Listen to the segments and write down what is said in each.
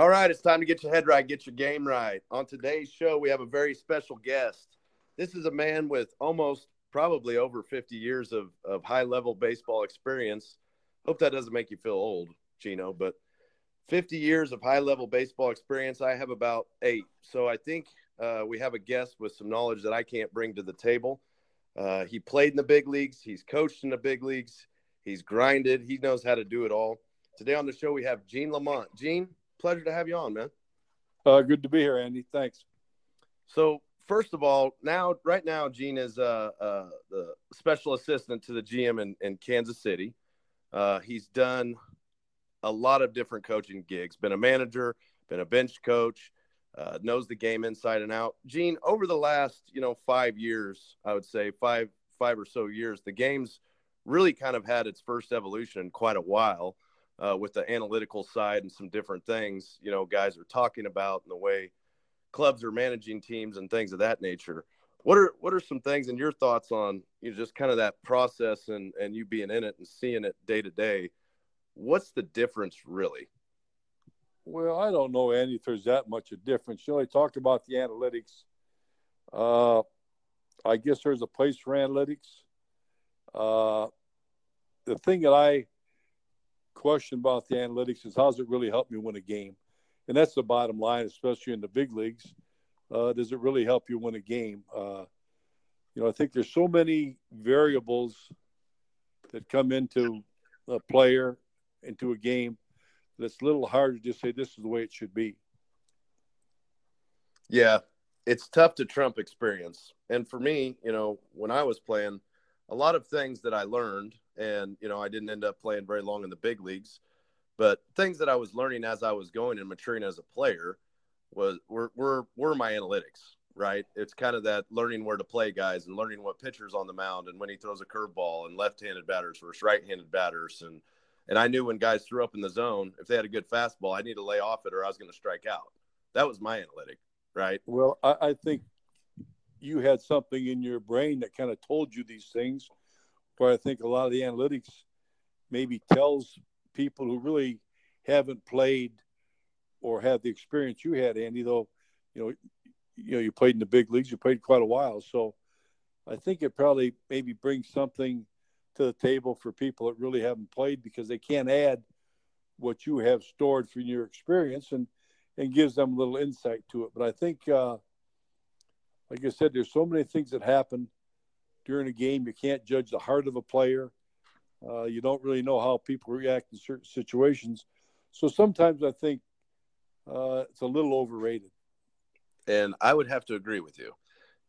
All right, it's time to get your head right, get your game right. On today's show, we have a very special guest. This is a man with almost probably over 50 years of, of high level baseball experience. Hope that doesn't make you feel old, Gino, but 50 years of high level baseball experience. I have about eight. So I think uh, we have a guest with some knowledge that I can't bring to the table. Uh, he played in the big leagues, he's coached in the big leagues, he's grinded, he knows how to do it all. Today on the show, we have Gene Lamont. Gene, pleasure to have you on, man. Uh, good to be here, Andy. Thanks. So, first of all, now, right now, Gene is uh, uh, the special assistant to the GM in, in Kansas City. Uh, he's done a lot of different coaching gigs, been a manager, been a bench coach, uh, knows the game inside and out. Gene, over the last, you know, five years, I would say five, five or so years, the game's really kind of had its first evolution in quite a while uh, with the analytical side and some different things, you know, guys are talking about and the way clubs are managing teams and things of that nature. What are what are some things and your thoughts on you know, just kind of that process and and you being in it and seeing it day to day? What's the difference really? Well, I don't know, Andy, if there's that much a difference. You know, I talked about the analytics. Uh, I guess there's a place for analytics. Uh, the thing that I question about the analytics is how's it really help me win a game? And that's the bottom line, especially in the big leagues. Uh, does it really help you win a game? Uh, you know, I think there's so many variables that come into a player, into a game, that it's a little hard to just say this is the way it should be. Yeah, it's tough to trump experience. And for me, you know, when I was playing, a lot of things that I learned and you know I didn't end up playing very long in the big leagues, but things that I was learning as I was going and maturing as a player was were were, were my analytics. Right, it's kind of that learning where to play guys and learning what pitchers on the mound and when he throws a curveball and left-handed batters versus right-handed batters and and I knew when guys threw up in the zone if they had a good fastball I need to lay off it or I was going to strike out. That was my analytic, right? Well, I, I think you had something in your brain that kind of told you these things where I think a lot of the analytics maybe tells people who really haven't played or have the experience you had, Andy. Though, you know, you know, you played in the big leagues, you played quite a while, so I think it probably maybe brings something to the table for people that really haven't played because they can't add what you have stored from your experience and and gives them a little insight to it. But I think, uh, like I said, there's so many things that happen during a game. You can't judge the heart of a player. Uh, you don't really know how people react in certain situations. So sometimes I think uh, it's a little overrated. And I would have to agree with you.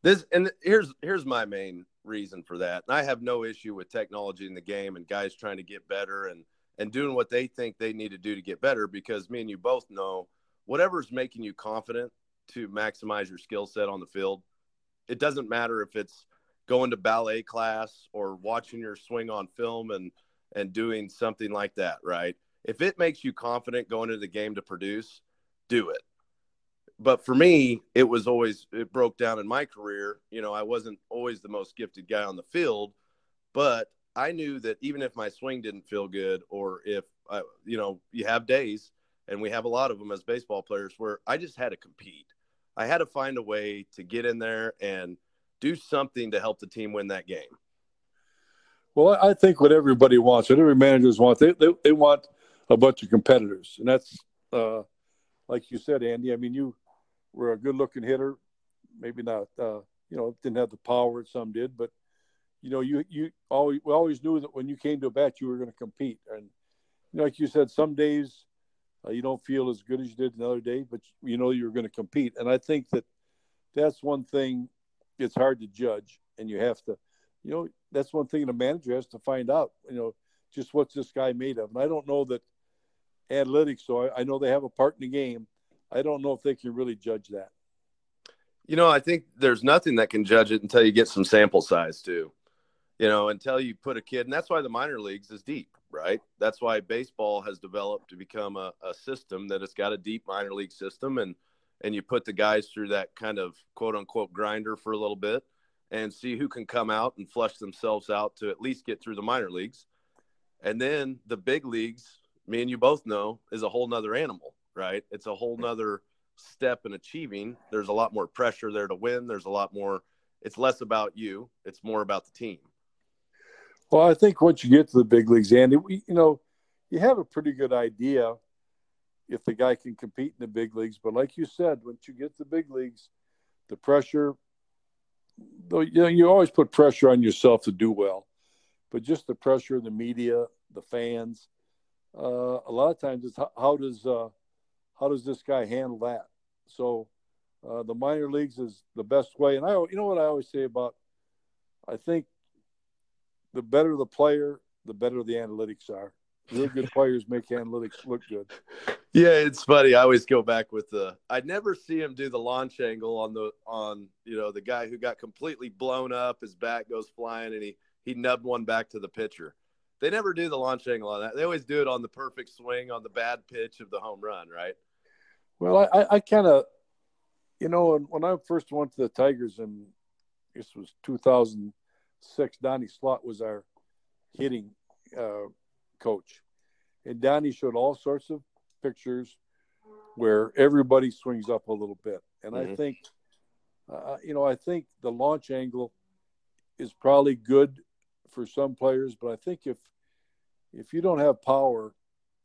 This and here's here's my main reason for that. And I have no issue with technology in the game and guys trying to get better and and doing what they think they need to do to get better because me and you both know whatever's making you confident to maximize your skill set on the field, it doesn't matter if it's going to ballet class or watching your swing on film and and doing something like that, right? If it makes you confident going into the game to produce, do it. But for me, it was always it broke down in my career. You know, I wasn't always the most gifted guy on the field, but I knew that even if my swing didn't feel good, or if I, you know, you have days, and we have a lot of them as baseball players, where I just had to compete. I had to find a way to get in there and do something to help the team win that game. Well, I think what everybody wants, what every managers want, they, they, they want a bunch of competitors. And that's, uh, like you said, Andy, I mean, you were a good looking hitter, maybe not, uh, you know, didn't have the power some did, but you know, you, you always, we always knew that when you came to a bat, you were going to compete. And you know, like you said, some days uh, you don't feel as good as you did another day, but you know, you're going to compete. And I think that that's one thing it's hard to judge, and you have to, you know, that's one thing the manager has to find out. You know, just what's this guy made of. And I don't know that analytics. So I, I know they have a part in the game. I don't know if they can really judge that. You know, I think there's nothing that can judge it until you get some sample size too. You know, until you put a kid, and that's why the minor leagues is deep, right? That's why baseball has developed to become a, a system that it's got a deep minor league system and and you put the guys through that kind of quote unquote grinder for a little bit and see who can come out and flush themselves out to at least get through the minor leagues. And then the big leagues, me and you both know, is a whole nother animal, right? It's a whole nother step in achieving. There's a lot more pressure there to win. There's a lot more. It's less about you. It's more about the team. Well, I think once you get to the big leagues, Andy, you know, you have a pretty good idea if the guy can compete in the big leagues. But like you said, once you get the big leagues, the pressure, though, you know, you always put pressure on yourself to do well, but just the pressure of the media, the fans, uh, a lot of times it's how, how does uh, how does this guy handle that? So uh, the minor leagues is the best way. And I, you know what I always say about, I think the better the player, the better the analytics are. Real good players make analytics look good. Yeah, it's funny. I always go back with the. I never see him do the launch angle on the on you know the guy who got completely blown up. His back goes flying, and he he nubbed one back to the pitcher. They never do the launch angle on that. They always do it on the perfect swing on the bad pitch of the home run, right? Well, I, I kind of, you know, when I first went to the Tigers, and this was 2006, Donnie Slaught was our hitting uh, coach. And Donnie showed all sorts of pictures where everybody swings up a little bit. And mm-hmm. I think, uh, you know, I think the launch angle is probably good for some players, but I think if if you don't have power,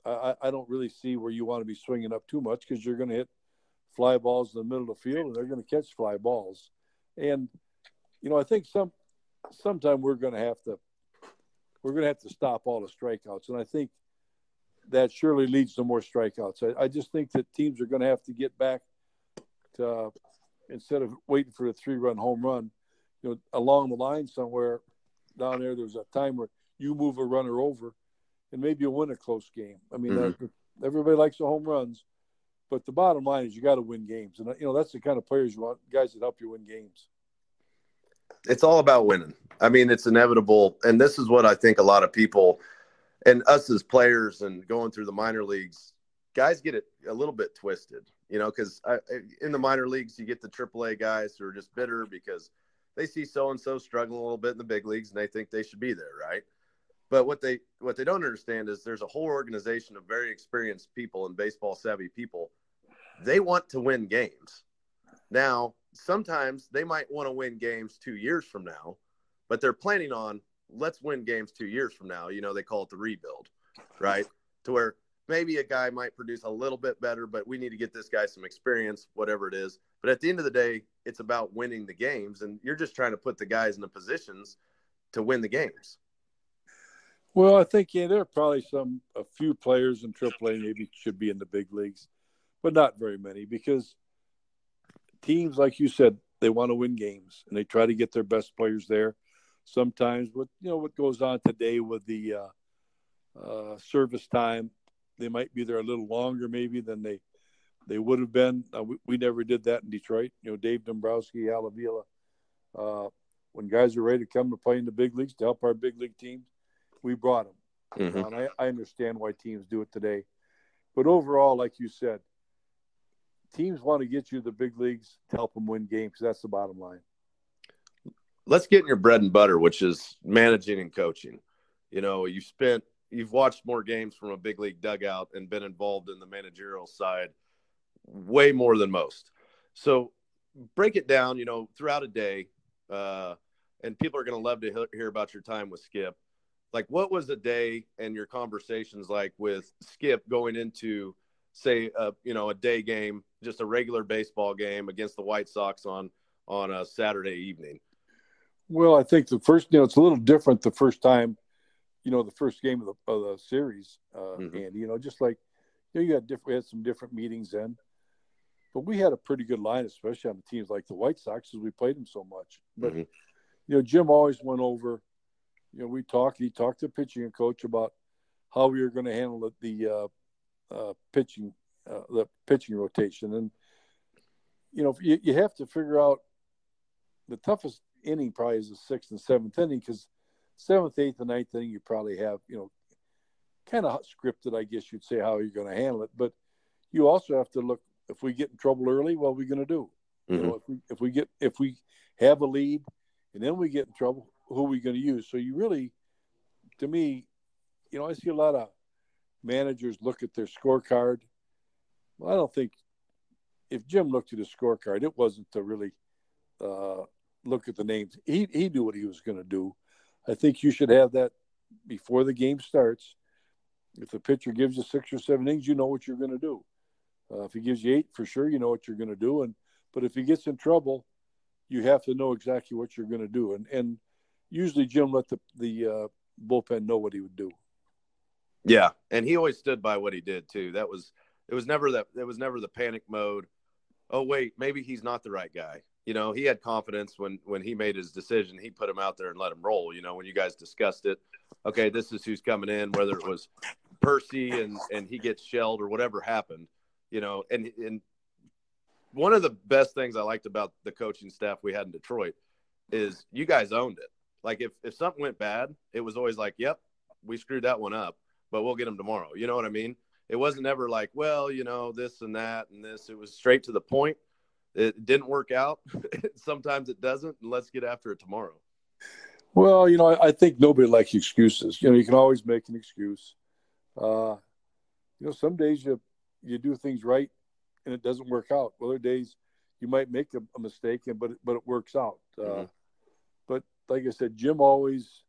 I, I don't really see where you want to be swinging up too much because you're going to hit fly balls in the middle of the field and they're going to catch fly balls. And you know, I think some sometime we're going to have to we're going to have to stop all the strikeouts, and I think that surely leads to more strikeouts. I, I just think that teams are going to have to get back to uh, instead of waiting for a three-run home run, you know, along the line somewhere down there. There's a time where you move a runner over and maybe you'll win a close game. I mean, mm-hmm. everybody likes the home runs, but the bottom line is you got to win games, and you know that's the kind of players you want, guys that help you win games. It's all about winning. I mean, it's inevitable, and this is what I think a lot of people, and us as players, and going through the minor leagues, guys get it a little bit twisted. You know, because in the minor leagues, you get the AAA guys who are just bitter because they see so and so struggling a little bit in the big leagues, and they think they should be there, right? But what they what they don't understand is there's a whole organization of very experienced people and baseball savvy people. They want to win games. Now, sometimes they might want to win games 2 years from now, but they're planning on let's win games 2 years from now. You know, they call it the rebuild, right? to where maybe a guy might produce a little bit better, but we need to get this guy some experience, whatever it is. But at the end of the day, it's about winning the games, and you're just trying to put the guys in the positions to win the games. Well, I think yeah, there are probably some a few players in AAA maybe should be in the big leagues, but not very many because teams, like you said, they want to win games and they try to get their best players there. Sometimes, with you know what goes on today with the uh, uh, service time, they might be there a little longer maybe than they they would have been. Uh, we, we, never did that in Detroit. You know, Dave Dombrowski, Al Avila. Uh, when guys are ready to come to play in the big leagues to help our big league teams we brought them. Mm-hmm. and I, I understand why teams do it today. But overall, like you said, teams want to get you the big leagues to help them win games. That's the bottom line. Let's get in your bread and butter, which is managing and coaching. You know, you've spent, you've watched more games from a big league dugout and been involved in the managerial side way more than most. So break it down, you know, throughout a day. Uh, and people are going to love to hear about your time with Skip like what was the day and your conversations like with skip going into say a you know a day game just a regular baseball game against the white sox on on a saturday evening well i think the first you know it's a little different the first time you know the first game of the, of the series uh mm-hmm. and you know just like you know you had different we had some different meetings then but we had a pretty good line especially on the teams like the white sox because we played them so much but mm-hmm. you know jim always went over you know, we talked. He talked to the pitching coach about how we were going to handle the uh, uh, pitching, uh, the pitching rotation, and you know, you, you have to figure out the toughest inning probably is the sixth and seventh inning because seventh, eighth, and ninth inning you probably have you know kind of scripted, I guess you'd say, how you're going to handle it. But you also have to look if we get in trouble early, what are we going to do? Mm-hmm. You know, if we if we get if we have a lead and then we get in trouble, who are we going to use? So you really, to me, you know, I see a lot of managers look at their scorecard Well, I don't think if Jim looked at his scorecard, it wasn't to really uh, look at the names. He he knew what he was going to do. I think you should have that before the game starts. If the pitcher gives you six or seven innings, you know what you're going to do. Uh, if he gives you eight, for sure, you know what you're going to do. And but if he gets in trouble, you have to know exactly what you're going to do. And and usually Jim let the the uh, bullpen know what he would do. Yeah, and he always stood by what he did too. That was it was never that it was never the panic mode. Oh wait, maybe he's not the right guy. You know, he had confidence when when he made his decision. He put him out there and let him roll. You know, when you guys discussed it, okay, this is who's coming in. Whether it was Percy and and he gets shelled or whatever happened, you know, and and one of the best things I liked about the coaching staff we had in Detroit is you guys owned it. Like if if something went bad, it was always like, "Yep, we screwed that one up, but we'll get them tomorrow." You know what I mean? It wasn't ever like, "Well, you know, this and that and this." It was straight to the point. It didn't work out. Sometimes it doesn't, and let's get after it tomorrow. Well, you know, I, I, think nobody likes excuses. You know, you can always make an excuse. Uh, you know, some days you you do things right and it doesn't work out. Other days you might make a, a mistake, and but but it works out. Uh, mm-hmm. But like I said, Jim always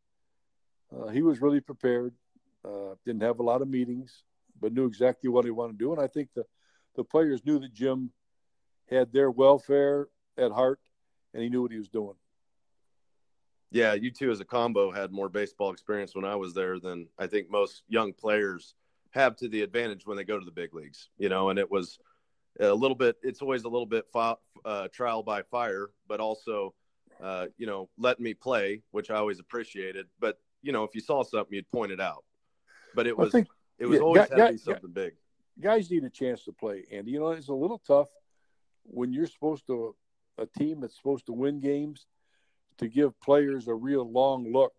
uh, he was really prepared. Uh, didn't have a lot of meetings, but knew exactly what he wanted to do. And I think the the players knew that Jim had their welfare at heart, and he knew what he was doing. Yeah, you two as a combo had more baseball experience when I was there than I think most young players have to the advantage when they go to the big leagues. You know, and it was a little bit. It's always a little bit uh, trial by fire, but also, uh, you know, letting me play, which I always appreciated. But you know, if you saw something, you'd point it out. But it was think, it was yeah, always guy, guy, something big. Guys need a chance to play, and you know, it's a little tough when you're supposed to a team that's supposed to win games to give players a real long look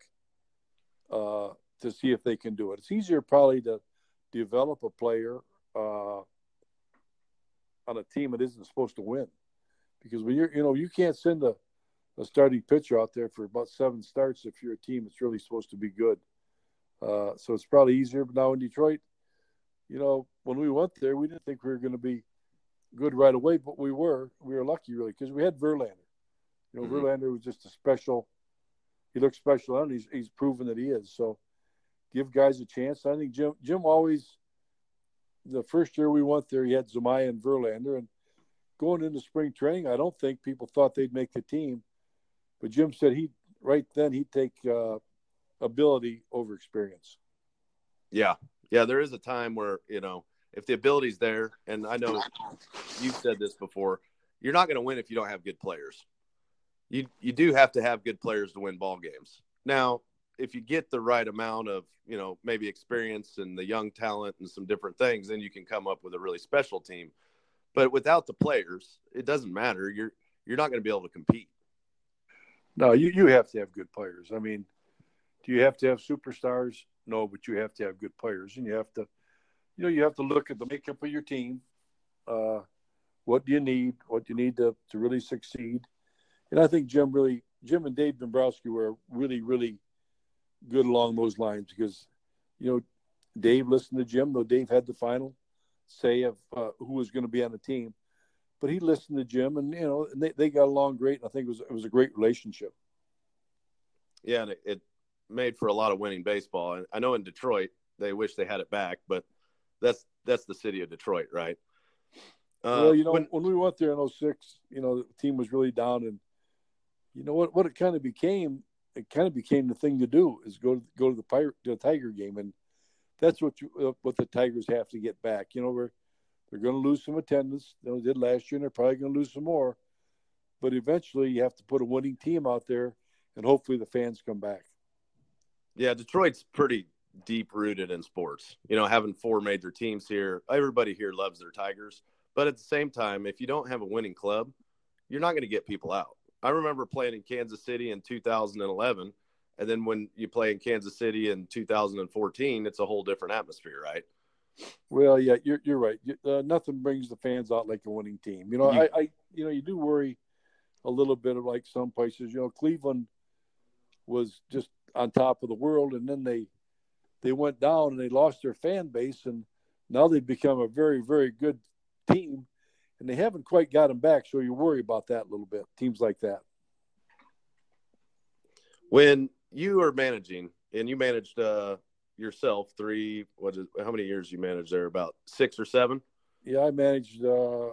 uh, to see if they can do it. It's easier probably to develop a player uh, on a team that isn't supposed to win. Because when you're, you know, you can't send a, a starting pitcher out there for about seven starts if you're a team that's really supposed to be good. Uh, so it's probably easier. But now in Detroit, you know, when we went there, we didn't think we were going to be good right away, but we were. We were lucky, really, because we had Verlander. You know, mm-hmm. Verlander was just a special. He looks special, and he's he's proven that he is. So, give guys a chance. I think Jim Jim always the first year we went there, he had Zumaya and Verlander. And going into spring training, I don't think people thought they'd make the team. But Jim said he right then he'd take uh, ability over experience. Yeah, yeah. There is a time where you know if the ability's there, and I know you've said this before, you're not going to win if you don't have good players. You you do have to have good players to win ball games. Now, if you get the right amount of you know maybe experience and the young talent and some different things then you can come up with a really special team but without the players it doesn't matter you're you're not going to be able to compete no you, you have to have good players i mean do you have to have superstars no but you have to have good players and you have to you know you have to look at the makeup of your team uh, what do you need what do you need to, to really succeed and i think jim really jim and dave dombrowski were really really good along those lines because, you know, Dave listened to Jim, though Dave had the final say of uh, who was going to be on the team. But he listened to Jim, and you know, they, they got along great. And I think it was it was a great relationship. Yeah, and it, it made for a lot of winning baseball. And I know in Detroit they wish they had it back, but that's that's the city of Detroit, right? Uh, well, you know, when, when, we went there in 06, you know, the team was really down, and you know what? What it kind of became it kind of became the thing to do is go to go to the pirate to the tiger game and that's what you uh, what the tigers have to get back you know we're they're going to lose some attendance they did last year and they're probably going to lose some more but eventually you have to put a winning team out there and hopefully the fans come back yeah detroit's pretty deep rooted in sports you know having four major teams here everybody here loves their tigers but at the same time if you don't have a winning club you're not going to get people out I remember playing in Kansas City in 2011, and then when you play in Kansas City in 2014, it's a whole different atmosphere, right? Well, yeah, you're you're right. Uh, nothing brings the fans out like a winning team. You know, you, I, I you know you do worry a little bit of like some places. You know, Cleveland was just on top of the world, and then they they went down and they lost their fan base, and now they've become a very very good team, and they haven't quite got him back. So you worry about that a little bit. Teams like that. When you are managing, and you managed uh, yourself three, what is how many years you managed there? About six or seven. Yeah, I managed uh,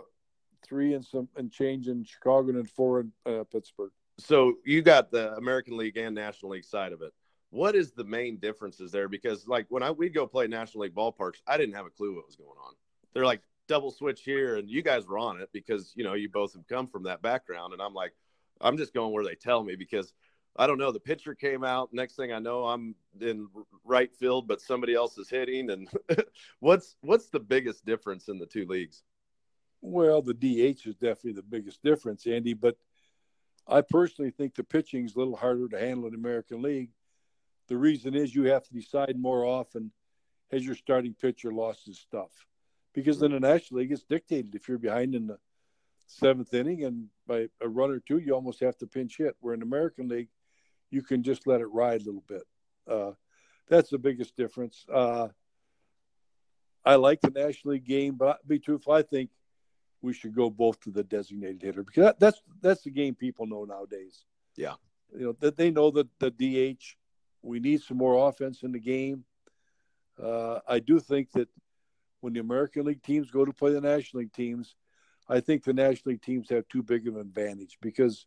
three and some and change in Chicago and four in uh, Pittsburgh. So you got the American League and National League side of it. What is the main differences there? Because like when I we'd go play National League ballparks, I didn't have a clue what was going on. They're like double switch here, and you guys were on it because you know you both have come from that background, and I'm like, I'm just going where they tell me because I don't know. The pitcher came out. Next thing I know, I'm in right field, but somebody else is hitting. And what's what's the biggest difference in the two leagues? Well, the DH is definitely the biggest difference, Andy. But I personally think the pitching is a little harder to handle in the American League. The reason is you have to decide more often has your starting pitcher lost his stuff? Because in the National League, it's dictated. If you're behind in the seventh inning and by a run or two, you almost have to pinch hit. Where in the American League, you can just let it ride a little bit. Uh, that's the biggest difference. Uh, I like the National League game, but to be truthful, I think we should go both to the designated hitter because that, that's that's the game people know nowadays. Yeah, you know that they know that the DH. We need some more offense in the game. Uh, I do think that when the American League teams go to play the National League teams, I think the National League teams have too big of an advantage because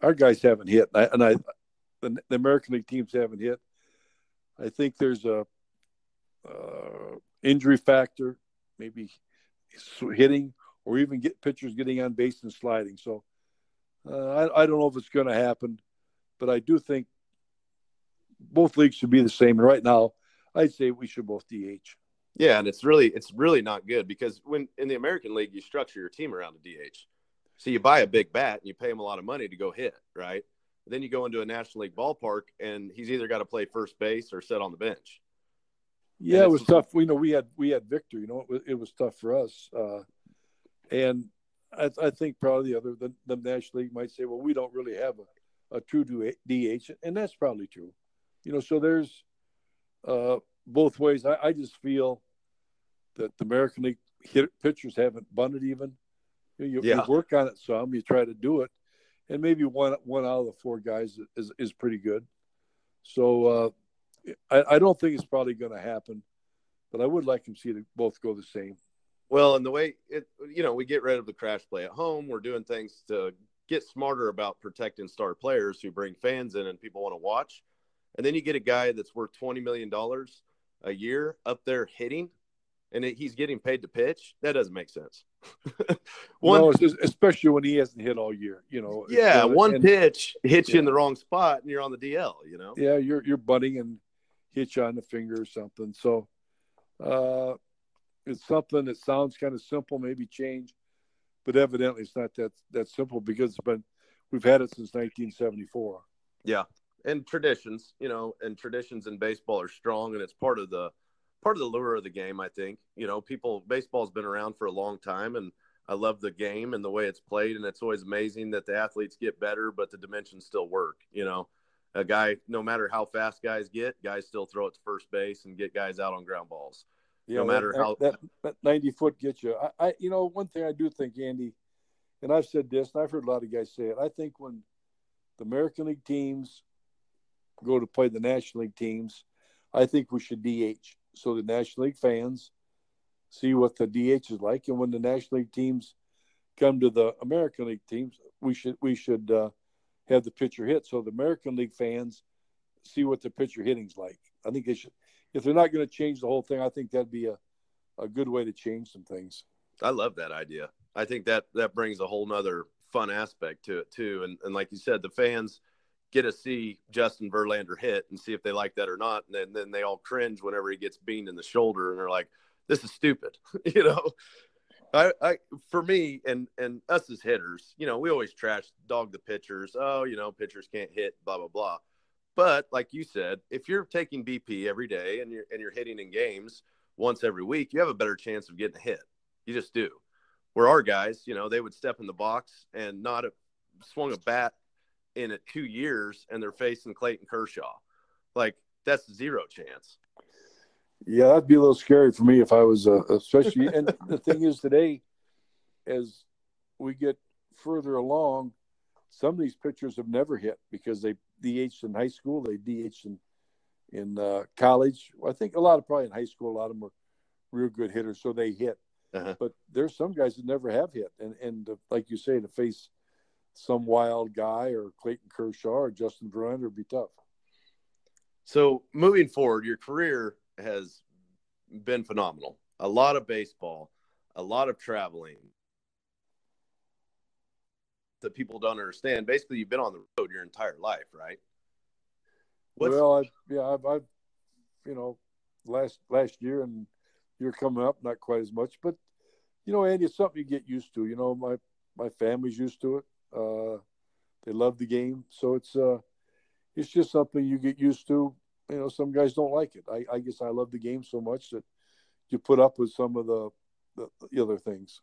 our guys haven't hit, and I, and I the, the, American League teams haven't hit. I think there's a uh, injury factor, maybe hitting, or even get pitchers getting on base and sliding. So uh, I, I don't know if it's going to happen, but I do think both leagues should be the same. And right now, I'd say we should both DH. Yeah, and it's really it's really not good because when in the American League you structure your team around a DH. So you buy a big bat and you pay him a lot of money to go hit, right? Then you go into a National League ballpark and he's either got to play first base or sit on the bench. Yeah, it was tough. We know we had we had Victor. You know, it was, it was tough for us. Uh, and I, I, think probably the other the, the National League might say, well, we don't really have a, a true DH, and that's probably true. You know, so there's uh, both ways. I, I just feel that the American League hit, pitchers haven't bunted even. You, yeah. you work on it some, you try to do it, and maybe one one out of the four guys is is pretty good. So uh, I, I don't think it's probably going to happen, but I would like to see them both go the same. Well, and the way it, you know, we get rid of the crash play at home. We're doing things to get smarter about protecting star players who bring fans in and people want to watch. And then you get a guy that's worth twenty million dollars a year up there hitting and it, he's getting paid to pitch. That doesn't make sense. one, no, especially when he hasn't hit all year. You know. Yeah, uh, one and, pitch hits yeah. you in the wrong spot, and you're on the DL. You know. Yeah, you're you're butting and hit you on the finger or something. So, uh, it's something that sounds kind of simple, maybe change, but evidently it's not that that simple because it's been we've had it since 1974. Yeah, and traditions, you know, and traditions in baseball are strong, and it's part of the part of the lure of the game. I think you know people baseball's been around for a long time, and I love the game and the way it's played, and it's always amazing that the athletes get better, but the dimensions still work. You know, a guy, no matter how fast guys get, guys still throw it to first base and get guys out on ground balls. Yeah, no matter that, how that, that, ninety foot gets you. I, I, you know, one thing I do think, Andy, and I've said this, and I've heard a lot of guys say it. I think when the American League teams go to play the National League teams, I think we should DH so the National League fans see what the DH is like, and when the National League teams come to the American League teams, we should we should uh, have the pitcher hit so the American League fans see what the pitcher hitting's like. I think they should. If they're not going to change the whole thing, I think that'd be a, a good way to change some things. I love that idea. I think that that brings a whole nother fun aspect to it too. And and like you said, the fans get to see Justin Verlander hit and see if they like that or not. And then, then they all cringe whenever he gets beamed in the shoulder and they're like, this is stupid. you know, I, I, for me and, and us as hitters, you know, we always trash dog the pitchers. Oh, you know, pitchers can't hit, blah, blah, blah. But like you said, if you're taking BP every day and you're, and you're hitting in games once every week, you have a better chance of getting a hit. You just do. Where our guys, you know, they would step in the box and not have swung a bat in it two years and they're facing Clayton Kershaw. Like that's zero chance. Yeah, that'd be a little scary for me if I was, uh, especially. and the thing is, today, as we get further along, some of these pitchers have never hit because they DH'd in high school, they DH'd in in uh, college. I think a lot of probably in high school, a lot of them were real good hitters, so they hit. Uh-huh. But there's some guys that never have hit, and and uh, like you say, to face some wild guy or Clayton Kershaw or Justin Verlander would be tough. So moving forward, your career has been phenomenal. A lot of baseball, a lot of traveling that people don't understand. Basically, you've been on the road your entire life, right? What's... Well, I, yeah, I've, I've, you know, last last year and you're coming up, not quite as much, but you know, Andy, it's something you get used to. You know, my my family's used to it. Uh, they love the game, so it's uh, it's just something you get used to. You know, some guys don't like it. I, I guess I love the game so much that you put up with some of the, the, the other things.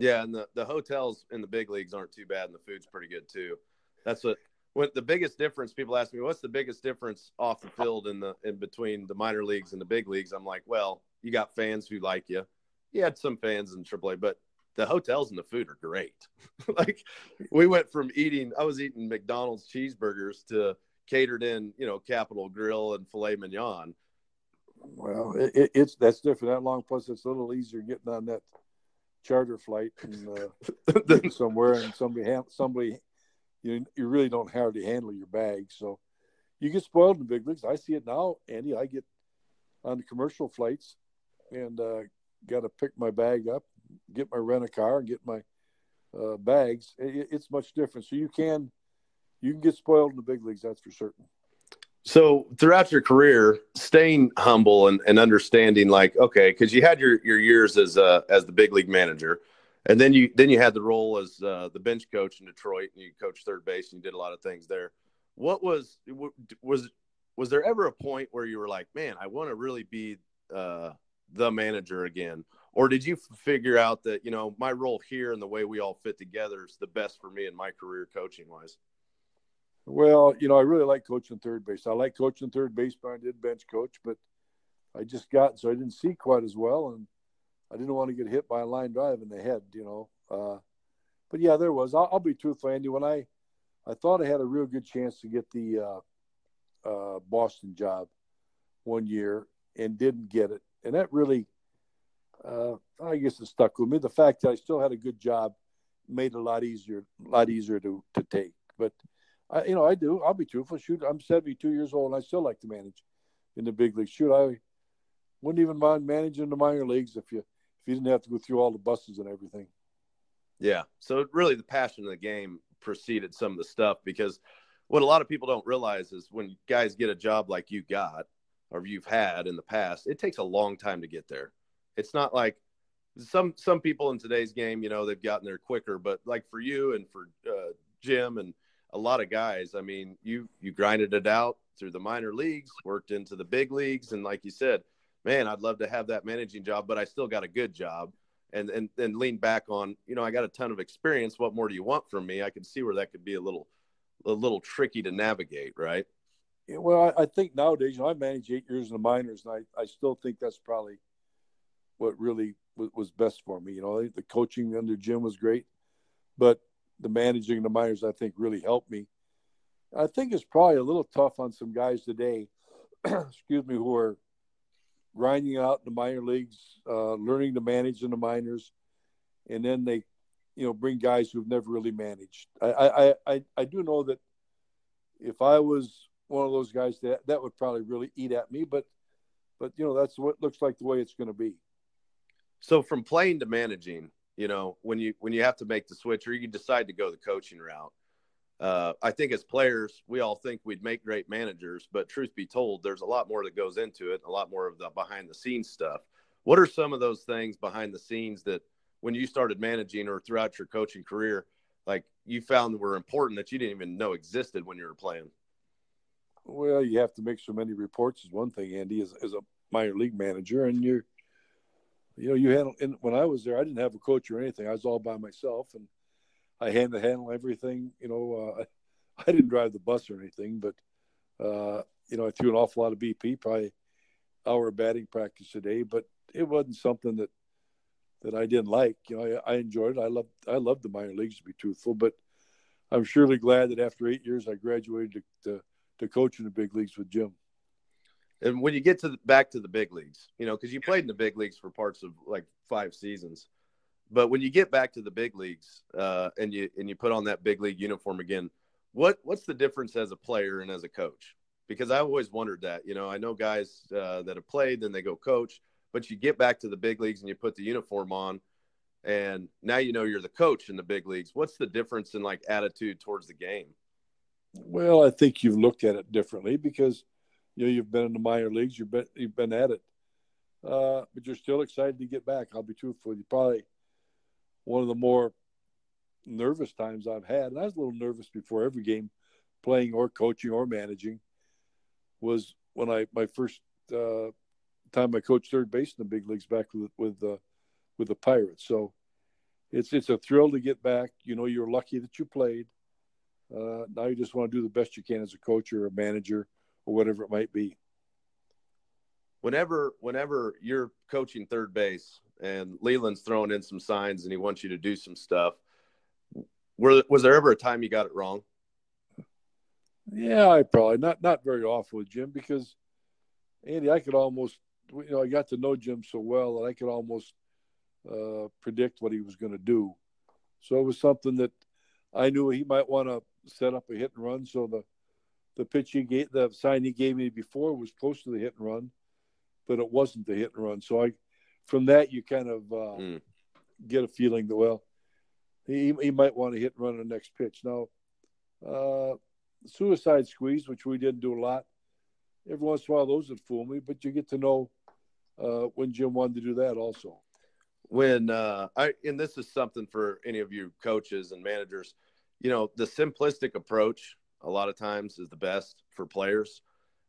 Yeah, and the, the hotels in the big leagues aren't too bad, and the food's pretty good too. That's what what the biggest difference. People ask me, "What's the biggest difference off the field in the in between the minor leagues and the big leagues?" I'm like, "Well, you got fans who like you. You had some fans in AAA, but the hotels and the food are great. like we went from eating, I was eating McDonald's cheeseburgers to catered in, you know, Capital Grille and filet mignon. Well, it, it's that's different that long. Plus, it's a little easier getting on that charter flight and uh, somewhere, and somebody somebody you you really don't hardly handle your bag, so you get spoiled in the big leagues. I see it now, Andy. I get on the commercial flights and uh, got to pick my bag up, get my rent a car, and get my uh, bags. It, it's much different. So you can you can get spoiled in the big leagues. That's for certain. So throughout your career, staying humble and, and understanding, like okay, because you had your your years as uh, as the big league manager, and then you then you had the role as uh, the bench coach in Detroit, and you coached third base, and you did a lot of things there. What was was was there ever a point where you were like, man, I want to really be uh, the manager again, or did you figure out that you know my role here and the way we all fit together is the best for me in my career coaching wise? Well, you know, I really like coaching third base. I like coaching third base, but I did bench coach, but I just got so I didn't see quite as well, and I didn't want to get hit by a line drive in the head, you know. Uh, but yeah, there was. I'll, I'll, be truthful, Andy. When I I thought I had a real good chance to get the uh, uh, Boston job one year and didn't get it, and that really, uh, I guess, it stuck with me. The fact that I still had a good job made it a lot easier, a lot easier to to take. But I, you know, I do. I'll be truthful. Shoot, I'm 72 years old, and I still like to manage in the big leagues. Shoot, I wouldn't even mind managing the minor leagues if you if you didn't have to go through all the buses and everything. Yeah. So really, the passion of the game preceded some of the stuff because what a lot of people don't realize is when guys get a job like you got or you've had in the past, it takes a long time to get there. It's not like some some people in today's game, you know, they've gotten there quicker, but like for you and for uh, Jim and a lot of guys. I mean, you you grinded it out through the minor leagues, worked into the big leagues, and like you said, man, I'd love to have that managing job, but I still got a good job. And and and lean back on, you know, I got a ton of experience. What more do you want from me? I can see where that could be a little a little tricky to navigate, right? Yeah, well, I, I think nowadays, you know, I managed eight years in the minors, and I, I still think that's probably what really was, was best for me. You know, the coaching under Jim was great, but the managing the minors, I think, really helped me. I think it's probably a little tough on some guys today, excuse me, who are grinding out in the minor leagues, uh, learning to manage in the minors, and then they, you know, bring guys who've never really managed. I, I, I, I do know that if I was one of those guys, that that would probably really eat at me. But, but you know, that's what looks like the way it's going to be. So from playing to managing, you know when you when you have to make the switch or you decide to go the coaching route uh, i think as players we all think we'd make great managers but truth be told there's a lot more that goes into it a lot more of the behind the scenes stuff. What are some of those things behind the scenes that when you started managing or throughout your coaching career like you found were important that you didn't even know existed when you were playing? Well you have to make so many reports is one thing andy as, as a minor league manager and you're you know, you handle. And when I was there, I didn't have a coach or anything. I was all by myself, and I had to handle everything. You know, uh, I didn't drive the bus or anything, but uh, you know, I threw an awful lot of BP, probably hour batting practice a day, but it wasn't something that that I didn't like. You know, I, I enjoyed it. I loved I loved the minor leagues to be truthful, but I'm surely glad that after eight years I graduated to, to, to coach in the big leagues with Jim. And when you get to the, back to the big leagues, you know, because you played in the big leagues for parts of like five seasons, but when you get back to the big leagues uh, and you and you put on that big league uniform again, what what's the difference as a player and as a coach? Because I always wondered that. You know, I know guys uh, that have played, then they go coach, but you get back to the big leagues and you put the uniform on, and now you know you're the coach in the big leagues. What's the difference in like attitude towards the game? Well, I think you've looked at it differently because you know you've been in the minor leagues, you've been you've been at it, uh, but you're still excited to get back. I'll be truthful. You probably one of the more nervous times I've had, and I was a little nervous before every game, playing or coaching or managing, was when I my first uh, time I coached third base in the big leagues back with with uh, with the Pirates. So it's it's a thrill to get back. You know, you're lucky that you played. Uh, now you just want to do the best you can as a coach or a manager or whatever it might be. Whenever whenever you're coaching third base and Leyland's throwing in some signs and he wants you to do some stuff were, was there ever a time you got it wrong? Yeah, I probably not not very often with Jim because Andy, I could almost you know I got to know Jim so well that I could almost uh, predict what he was going to do. So it was something that I knew he might want to set up a hit and run. So the the pitch he gave, the sign he gave me before was close to the hit and run, but it wasn't the hit and run. So I, from that, you kind of uh, mm. get a feeling that well, he, he might want to hit and run the next pitch. Now, uh, suicide squeeze, which we didn't do a lot, every once in a while those would fool me, but you get to know uh, when Jim wanted to do that also. When uh, I and this is something for any of you coaches and managers, you know, the simplistic approach a lot of times is the best for players.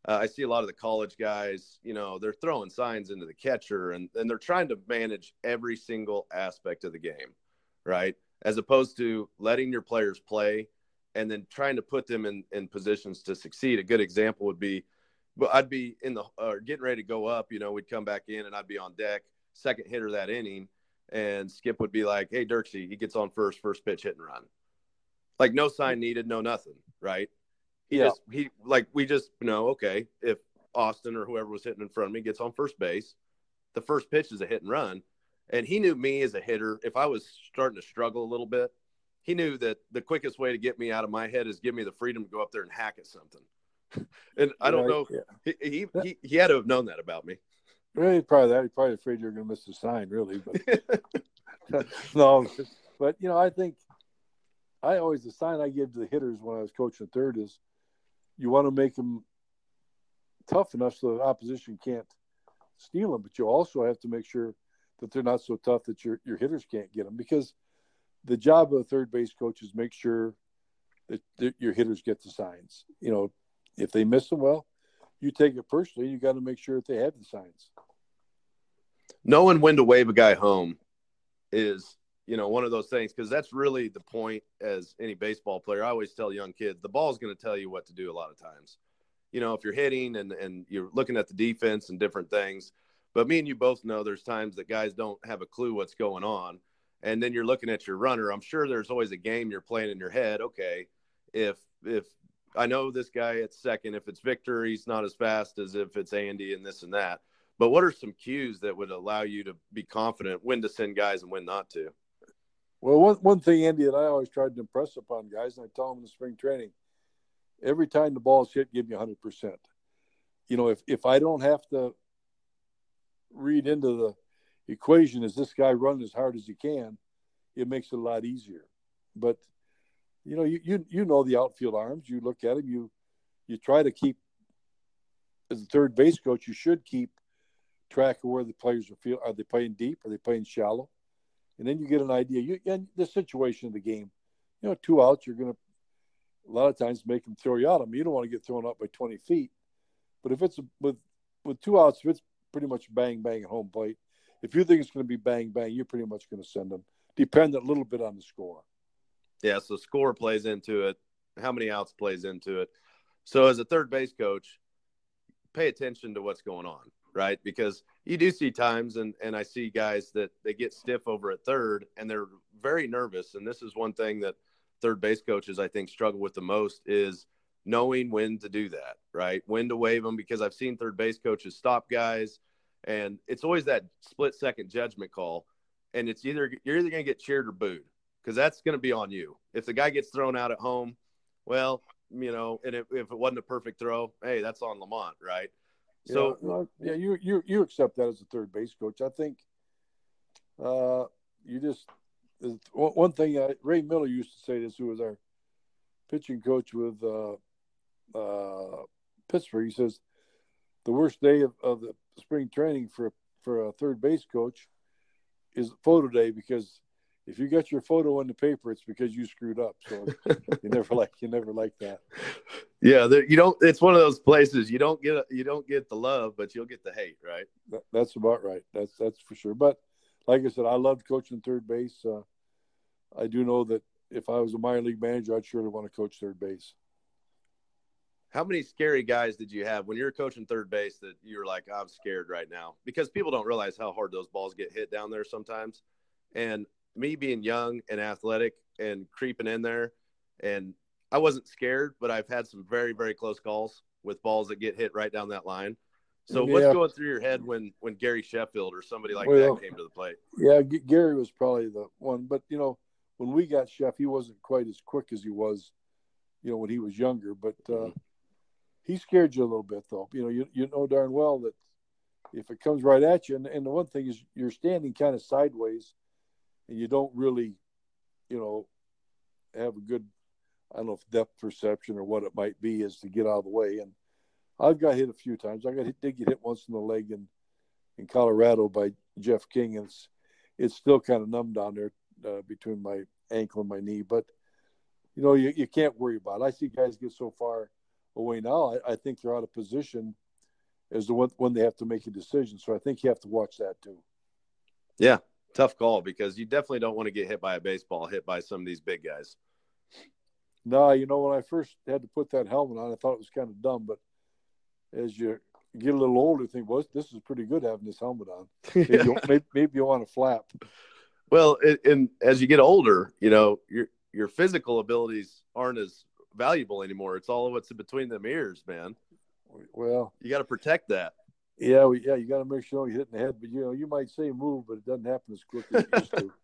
Uh, I see a lot of the college guys, you know, they're throwing signs into the catcher and, and they're trying to manage every single aspect of the game, right? as opposed to letting your players play and then trying to put them in, in positions to succeed. A good example would be, but I'd be in the uh, getting ready to go up. You know, we'd come back in and I'd be on deck, second hitter that inning, and Skip would be like, "Hey, Dirksy, he gets on first, first pitch, hit and run." Like no sign needed, no nothing, right? He yeah. just he like we just know okay if Austin or whoever was hitting in front of me gets on first base, the first pitch is a hit and run and he knew me as a hitter. If I was starting to struggle a little bit, he knew that the quickest way to get me out of my head is give me the freedom to go up there and hack at something. and I don't know. Yeah. He, he, he, he had to have known that about me. Really, probably that. He's probably afraid you're going to miss the sign, really. But no, but you know, I think I always the sign I give to the hitters when I was coaching third is you want to make them tough enough so the opposition can't steal them, but you also have to make sure that they're not so tough that your your hitters can't get them because the job of a third base coach is make sure that your hitters get the signs. You know, if they miss them, well, you take it personally. You got to make sure that they have the signs. Knowing when to wave a guy home is, you know, one of those things because that's really the point. As any baseball player, I always tell young kids, the ball is going to tell you what to do a lot of times. You know, if you're hitting and and you're looking at the defense and different things, but me and you both know there's times that guys don't have a clue what's going on. And then you're looking at your runner. I'm sure there's always a game you're playing in your head. Okay, if if I know this guy at second, if it's Victor, he's not as fast as if it's Andy and this and that. But what are some cues that would allow you to be confident when to send guys and when not to? Well, one, one thing, Andy, that I always tried to impress upon guys, and I tell them in the spring training, every time the ball's hit, give me 100%. You know, if, if I don't have to read into the equation is this guy running as hard as he can, it makes it a lot easier. But you know, you you, you know the outfield arms. You look at them. You you try to keep as a third base coach. You should keep track of where the players are feel. Are they playing deep? Are they playing shallow? And then you get an idea. You and the situation of the game. You know, two outs. You're going to a lot of times make them throw you out. I mean, you don't want to get thrown out by 20 feet. But if it's with with two outs, if it's pretty much bang bang at home plate. If you think it's going to be bang bang, you're pretty much going to send them. Dependent a little bit on the score. Yeah, so score plays into it. How many outs plays into it. So as a third base coach, pay attention to what's going on, right? Because you do see times, and and I see guys that they get stiff over at third, and they're very nervous. And this is one thing that third base coaches I think struggle with the most is knowing when to do that, right? When to wave them because I've seen third base coaches stop guys, and it's always that split second judgment call, and it's either you're either going to get cheered or booed because that's going to be on you. If the guy gets thrown out at home, well, you know, and if, if it wasn't a perfect throw, hey, that's on Lamont, right? So yeah, yeah, you you you accept that as a third base coach. I think uh, you just one thing. Uh, Ray Miller used to say this, who was our pitching coach with uh, uh, Pittsburgh. He says the worst day of, of the spring training for for a third base coach is photo day because if you got your photo in the paper, it's because you screwed up. So you never like you never like that. Yeah, you don't. It's one of those places you don't get you don't get the love, but you'll get the hate, right? That, that's about right. That's that's for sure. But like I said, I loved coaching third base. Uh, I do know that if I was a minor league manager, I'd surely want to coach third base. How many scary guys did you have when you were coaching third base that you were like, I'm scared right now? Because people don't realize how hard those balls get hit down there sometimes. And me being young and athletic and creeping in there, and I wasn't scared, but I've had some very, very close calls with balls that get hit right down that line. So yeah. what's going through your head when when Gary Sheffield or somebody like well, that came to the plate? Yeah, G- Gary was probably the one, but you know, when we got Sheff, he wasn't quite as quick as he was, you know, when he was younger. But uh, mm-hmm. he scared you a little bit, though. You know, you you know darn well that if it comes right at you, and, and the one thing is you're standing kind of sideways, and you don't really, you know, have a good, I don't know if depth perception or what it might be is to get out of the way. And I've got hit a few times. I got hit, did get hit once in the leg in in Colorado by Jeff King, and it's it's still kind of numb down there uh, between my ankle and my knee. But you know, you, you can't worry about it. I see guys get so far away now. I, I think they're out of position as the one when they have to make a decision. So I think you have to watch that too. Yeah, tough call because you definitely don't want to get hit by a baseball, hit by some of these big guys. No, you know, when I first had to put that helmet on, I thought it was kind of dumb, but as you get a little older, think, well, this is pretty good having this helmet on. Maybe, you, maybe, maybe you want to flap. Well, and as you get older, you know, your your physical abilities aren't as valuable anymore. It's all what's in between them ears, man. Well, you got to protect that. Yeah, we, yeah, you got to make sure you hit in the head. But you know, you might say move, but it doesn't happen as quick as it used to.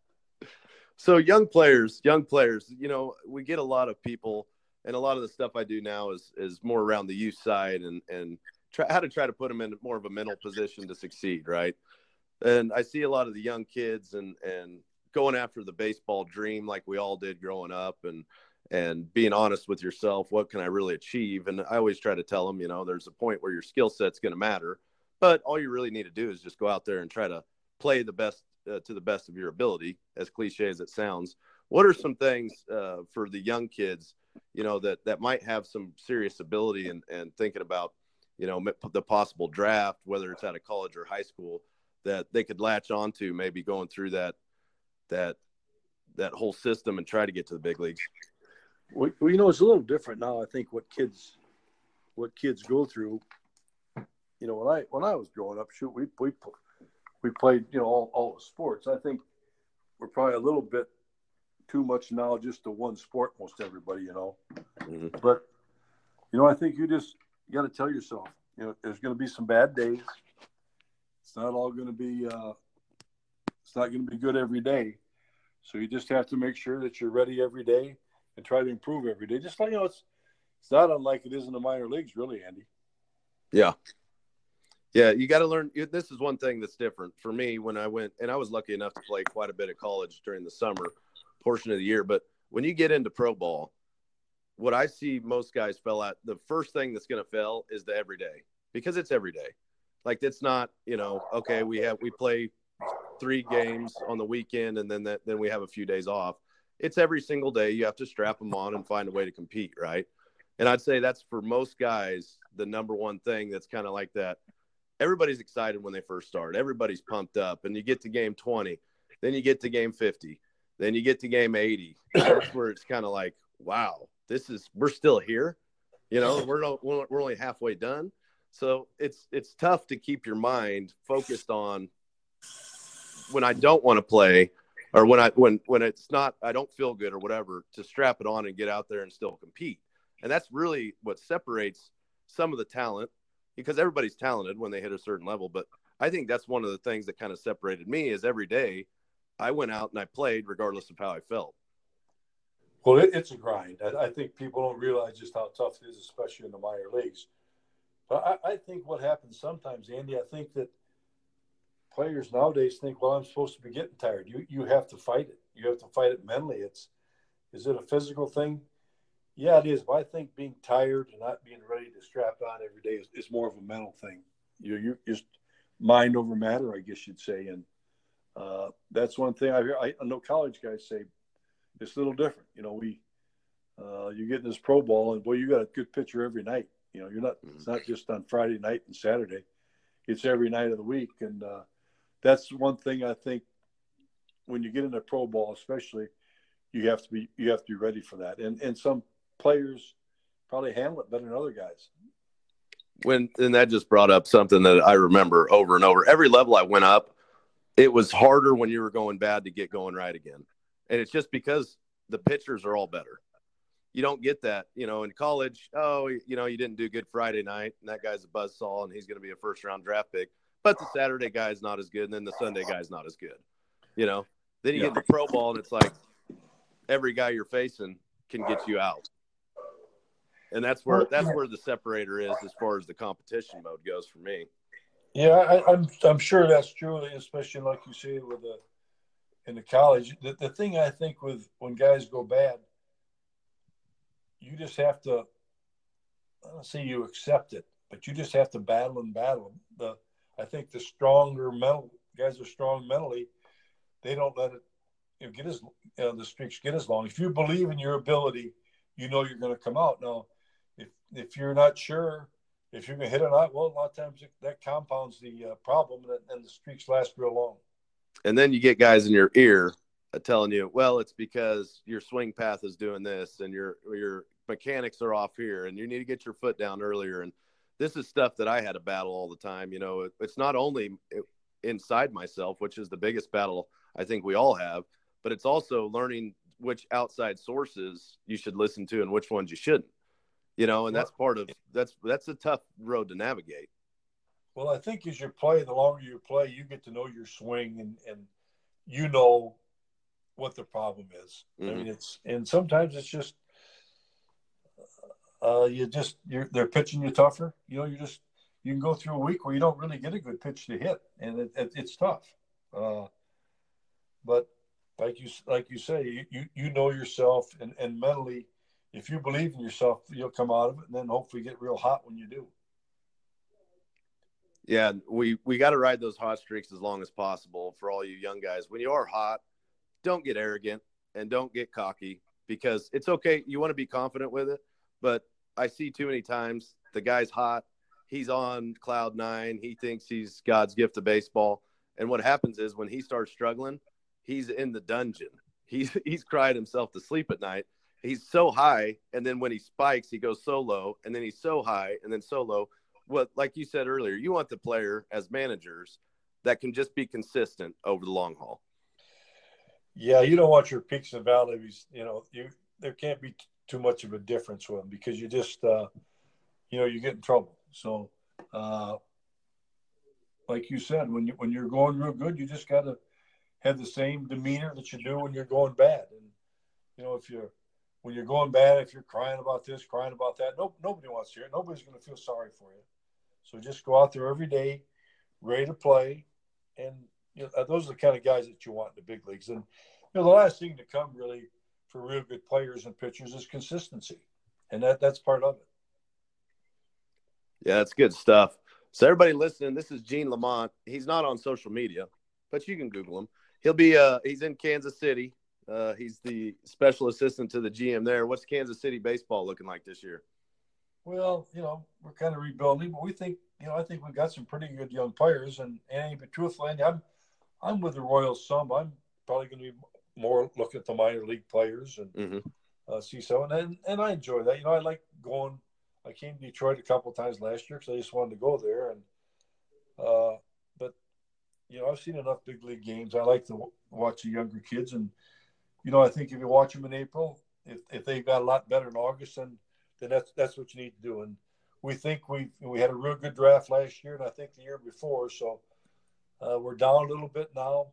So young players, young players, you know, we get a lot of people, and a lot of the stuff I do now is is more around the youth side and and try how to try to put them in more of a mental position to succeed, right? And I see a lot of the young kids and and going after the baseball dream like we all did growing up, and and being honest with yourself, what can I really achieve? And I always try to tell them, you know, there's a point where your skill set's going to matter but all you really need to do is just go out there and try to play the best uh, to the best of your ability, as cliche as it sounds. What are some things uh, for the young kids, you know, that that might have some serious ability and and thinking about, you know, the possible draft, whether it's out of college or high school, that they could latch onto, maybe going through that that that whole system and try to get to the big leagues. Well, you know, it's a little different now. I think what kids what kids go through you know, when I when I was growing up, shoot, we we we played you know all, all the sports. I think we're probably a little bit too much now just to one sport. Most everybody, you know, mm-hmm. but you know, I think you just got to tell yourself, you know, there's going to be some bad days. It's not all going to be. Uh, it's not going to be good every day. So you just have to make sure that you're ready every day and try to improve every day. Just like you know, it's it's not unlike it is in the minor leagues, really, Andy. Yeah, yeah, you got to learn. This is one thing that's different for me when I went, and I was lucky enough to play quite a bit of college during the summer portion of the year. But when you get into pro ball, what I see most guys fell out. The first thing that's going to fail is the everyday because it's every day. Like it's not, you know, okay, we have we play three games on the weekend and then that then we have a few days off. It's every single day. You have to strap them on and find a way to compete, right? And I'd say that's for most guys the number one thing that's kind of like that everybody's excited when they first start. Everybody's pumped up, and you get to game 20, then you get to game 50, then you get to game 80. That's where it's kind of like, wow, this is we're still here. You know, we're no, we're only halfway done. So it's it's tough to keep your mind focused on when I don't want to play or when I when when it's not I don't feel good or whatever to strap it on and get out there and still compete. And that's really what separates some of the talent because everybody's talented when they hit a certain level, but I think that's one of the things that kind of separated me is every day I went out and I played regardless of how I felt. Well, it, it's a grind. I, I, think people don't realize just how tough it is, especially in the minor leagues. But I, I think what happens sometimes, Andy, I think that players nowadays think, well, I'm supposed to be getting tired. You you have to fight it. You have to fight it mentally. It's is it a physical thing? Yeah, it is. But I think being tired and not being ready to strap on every day is, is more of a mental thing. You you just mind over matter, I guess you'd say. And uh, that's one thing I hear. I, know college guys say it's a little different. You know, we uh, you get in this pro ball, and boy, you got a good pitcher every night. You know, you're not. It's not just on Friday night and Saturday. It's every night of the week, and uh, that's one thing I think when you get into pro ball, especially, you have to be you have to be ready for that. And and some players probably handle it better than other guys. When and that just brought up something that I remember over and over. Every level I went up, it was harder when you were going bad to get going right again. And it's just because the pitchers are all better. You don't get that, you know, in college. Oh, you know, you didn't do good Friday night, and that guy's a buzzsaw, and he's going to be a first round draft pick. But the Saturday guy is not as good, and then the Sunday guy is not as good. You know, then you yeah. get the pro ball, and it's like every guy you're facing can get you out, and that's where that's where the separator is as far as the competition mode goes for me. Yeah, I, am I'm, I'm sure that's true, especially like you say with the in the college. The, the thing I think with when guys go bad, you just have to. I don't say you accept it, but you just have to battle and battle. The I think the stronger mental guys are strong mentally. They don't let it you know, get as you know, the streaks get as long. If you believe in your ability, you know you're going to come out. Now, if you're not sure if you're going to hit or not, well, a lot of times that compounds the uh, problem, and, the streaks last real long. And then you get guys in your ear uh, telling you, well, it's because your swing path is doing this, and your your mechanics are off here, and you need to get your foot down earlier, and this is stuff that I had to battle all the time. You know, it's not only inside myself, which is the biggest battle I think we all have, but it's also learning which outside sources you should listen to and which ones you shouldn't. You know, and that's part of that's that's a tough road to navigate. Well, I think as you play, the longer you play, you get to know your swing and and you know what the problem is. Mm-hmm. I mean, it's and sometimes it's just uh, you just you're they're pitching you tougher. You know, you just you can go through a week where you don't really get a good pitch to hit, and it, it, it's tough. Uh, but like you like you say, you, you, you know yourself, and, and mentally, if you believe in yourself, you'll come out of it, and then hopefully get real hot when you do. Yeah, we we got to ride those hot streaks as long as possible for all you young guys. When you are hot, don't get arrogant and don't get cocky because it's okay. You want to be confident with it, but I see too many times the guy's hot, he's on cloud nine, he thinks he's God's gift to baseball, and what happens is when he starts struggling, he's in the dungeon. He's he's cried himself to sleep at night. He's so high, and then when he spikes, he goes so low, and then he's so high, and then so low. What, like you said earlier, you want the player as managers that can just be consistent over the long haul. Yeah, you don't want your peaks and valleys. You know, you there can't be too much of a difference with them because you just, uh, you know, you get in trouble. So, uh, like you said, when you when you're going real good, you just got to have the same demeanor that you do when you're going bad. And you know, if you're when you're going bad, if you're crying about this, crying about that, no, nobody wants to hear it. Nobody's going to feel sorry for you. So just go out there every day, ready to play, and you know, those are the kind of guys that you want in the big leagues. And you know, the last thing to come really for real good players and pitchers is consistency, and that that's part of it. Yeah, that's good stuff. So everybody listening, this is Gene Lamont. He's not on social media, but you can Google him. He'll be uh he's in Kansas City. Uh, he's the special assistant to the GM there. What's Kansas City baseball looking like this year? Well, you know, we're kind of rebuilding, but we think, you know, I think we've got some pretty good young players. And, and but truthfully, I'm, I'm with the Royals some. I'm probably going to be more looking at the minor league players and mm-hmm. uh, see so. And, and and I enjoy that. You know, I like going. I came to Detroit a couple times last year because I just wanted to go there. And uh, but you know, I've seen enough big league games. I like to w- watch the younger kids, and you know, I think if you watch them in April, if if they got a lot better in August, then then that's that's what you need to do. And we think we we had a real good draft last year, and I think the year before. So uh, we're down a little bit now,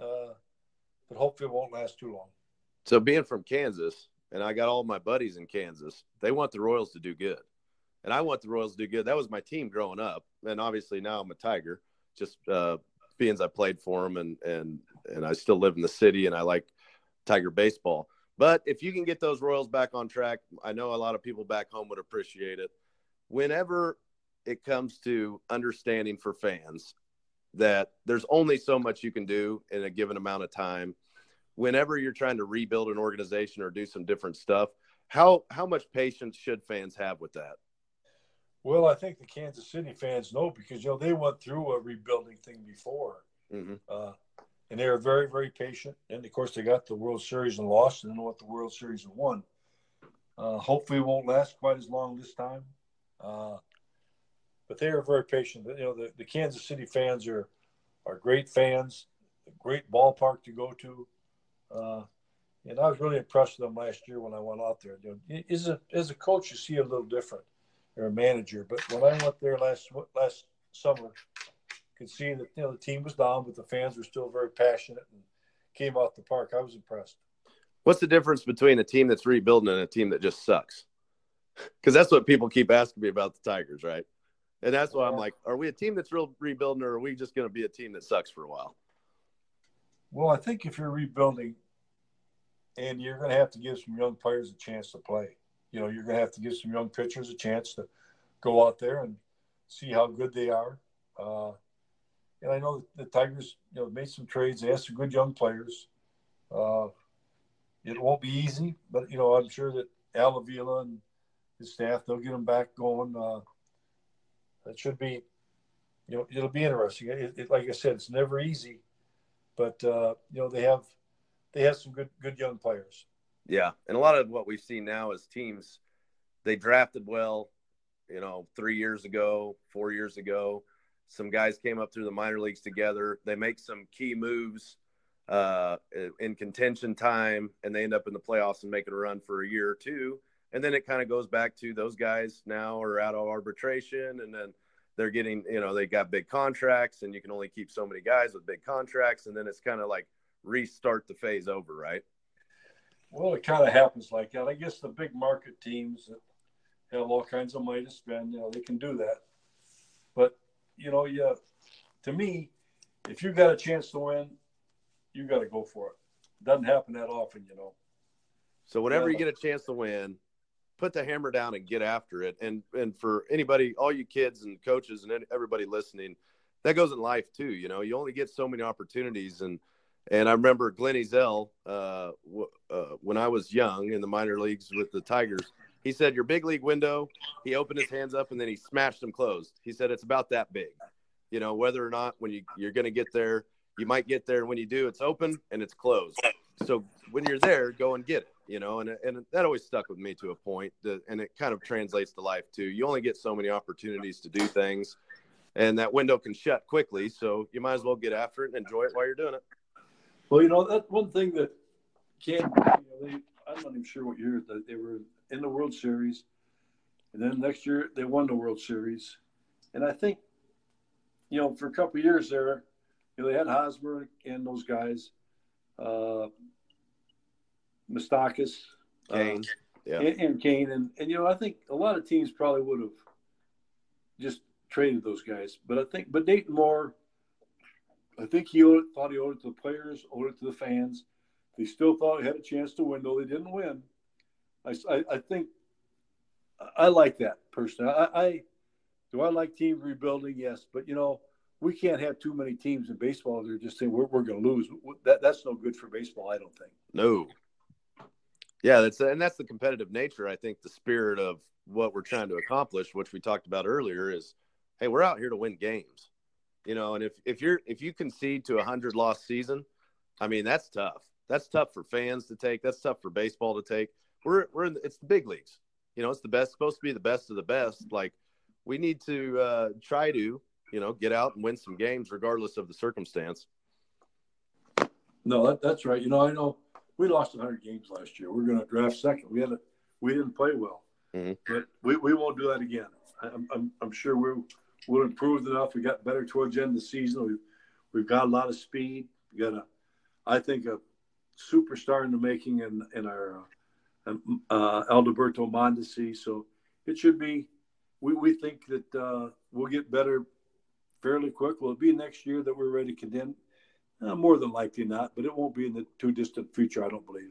uh, but hopefully it won't last too long. So being from Kansas, and I got all my buddies in Kansas, they want the Royals to do good, and I want the Royals to do good. That was my team growing up, and obviously now I'm a Tiger, just uh, being as I played for them, and and and I still live in the city, and I like Tiger baseball. But if you can get those Royals back on track, I know a lot of people back home would appreciate it. Whenever it comes to understanding for fans that there's only so much you can do in a given amount of time, whenever you're trying to rebuild an organization or do some different stuff, how how much patience should fans have with that? Well, I think the Kansas City fans know because you know they went through a rebuilding thing before. Mm-hmm. Uh, and they were very, very patient. And of course, they got the World Series and lost, and then what the World Series and won. Uh, hopefully, it won't last quite as long this time. Uh, but they are very patient. You know, the, the Kansas City fans are are great fans, great ballpark to go to. Uh, and I was really impressed with them last year when I went out there. You know, as a as a coach, you see a little different, or a manager. But when I went there last last summer, could see that you know the team was down, but the fans were still very passionate and came out the park. I was impressed. What's the difference between a team that's rebuilding and a team that just sucks? Because that's what people keep asking me about the Tigers, right? And that's why I'm like, are we a team that's real rebuilding, or are we just going to be a team that sucks for a while? Well, I think if you're rebuilding, and you're going to have to give some young players a chance to play. You know, you're going to have to give some young pitchers a chance to go out there and see how good they are. Uh, and I know the Tigers, you know, made some trades. They have some good young players. Uh, it won't be easy, but you know, I'm sure that Al Avila and his staff they'll get them back going. Uh, it should be, you know, it'll be interesting. It, it, like I said, it's never easy, but uh, you know, they have they have some good good young players. Yeah, and a lot of what we've seen now is teams they drafted well, you know, three years ago, four years ago some guys came up through the minor leagues together. They make some key moves uh, in contention time, and they end up in the playoffs and making a run for a year or two. And then it kind of goes back to those guys now are out of arbitration, and then they're getting, you know, they got big contracts, and you can only keep so many guys with big contracts, and then it's kind of like restart the phase over, right? Well, it kind of happens like that. I guess the big market teams that have all kinds of money to spend, you know, they can do that. But you know, you to me, if you got a chance to win, you got to go for it. Doesn't happen that often, you know. So whenever yeah. you get a chance to win, put the hammer down and get after it. And and for anybody, all you kids and coaches and everybody listening, that goes in life too. You know, you only get so many opportunities. And and I remember Glenn Ezell, uh, w- uh, when I was young in the minor leagues with the Tigers. He said, Your big league window, he opened his hands up and then he smashed them closed. He said, It's about that big. You know, whether or not when you, you're going to get there, you might get there. And when you do, it's open and it's closed. So when you're there, go and get it, you know, and, and that always stuck with me to a point and it kind of translates to life too. You only get so many opportunities to do things and that window can shut quickly. So you might as well get after it and enjoy it while you're doing it. Well, you know, that one thing that can, you know, they, I'm not even sure what year that they were in the World Series, and then next year they won the World Series. And I think, you know, for a couple years there, you know, they had Hosmer and those guys, uh, Moustakas, Cain, uh, yeah, and, and Cain, and and you know, I think a lot of teams probably would have just traded those guys, but I think, but Dayton Moore, I think he owed, thought he owed it to the players, owed it to the fans. They still thought he had a chance to win, though they didn't win. I, I, think I like that personally. I, I do I like team rebuilding? Yes, but you know we can't have too many teams in baseball. They're just saying we're, we're going to lose. That that's no good for baseball. I don't think. No. Yeah, that's and that's the competitive nature. I think the spirit of what we're trying to accomplish, which we talked about earlier, is hey, we're out here to win games. You know, and if if you're if you concede to a hundred loss season, I mean that's tough. That's tough for fans to take. That's tough for baseball to take we're we're in the, it's the big leagues. you know, it's the best, supposed to be the best of the best. Like we need to uh, try to, you know, get out and win some games regardless of the circumstance. No, that, that's right. You know, I know we lost 100 games last year. We're going to draft second. We had a, we didn't play well, mm-hmm. but we, we won't do that again. I'm, I'm, I'm sure we'll, we'll improve enough. We got better towards the end of the season. We've, we've got a lot of speed. We got a, I think, a superstar in the making in, in our uh, Alberto Mondesi. So it should be, we, we think that uh, we'll get better fairly quick. Will it be next year that we're ready to contend? Uh, more than likely not, but it won't be in the too distant future, I don't believe.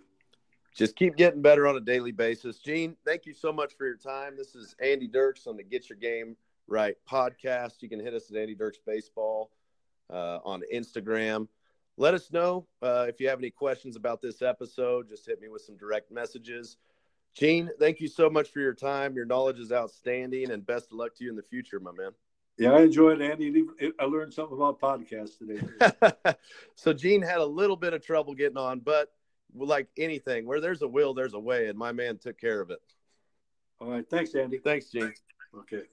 Just keep getting better on a daily basis. Gene, thank you so much for your time. This is Andy Dirks on the Get Your Game Right podcast. You can hit us at Andy Dirks Baseball uh, on Instagram. Let us know uh, if you have any questions about this episode. Just hit me with some direct messages. Gene, thank you so much for your time. Your knowledge is outstanding, and best of luck to you in the future, my man. Yeah, I enjoyed it, Andy. I learned something about podcasts today. so Gene had a little bit of trouble getting on, but like anything, where there's a will, there's a way, and my man took care of it. All right. Thanks, Andy. Thanks, Gene. Okay.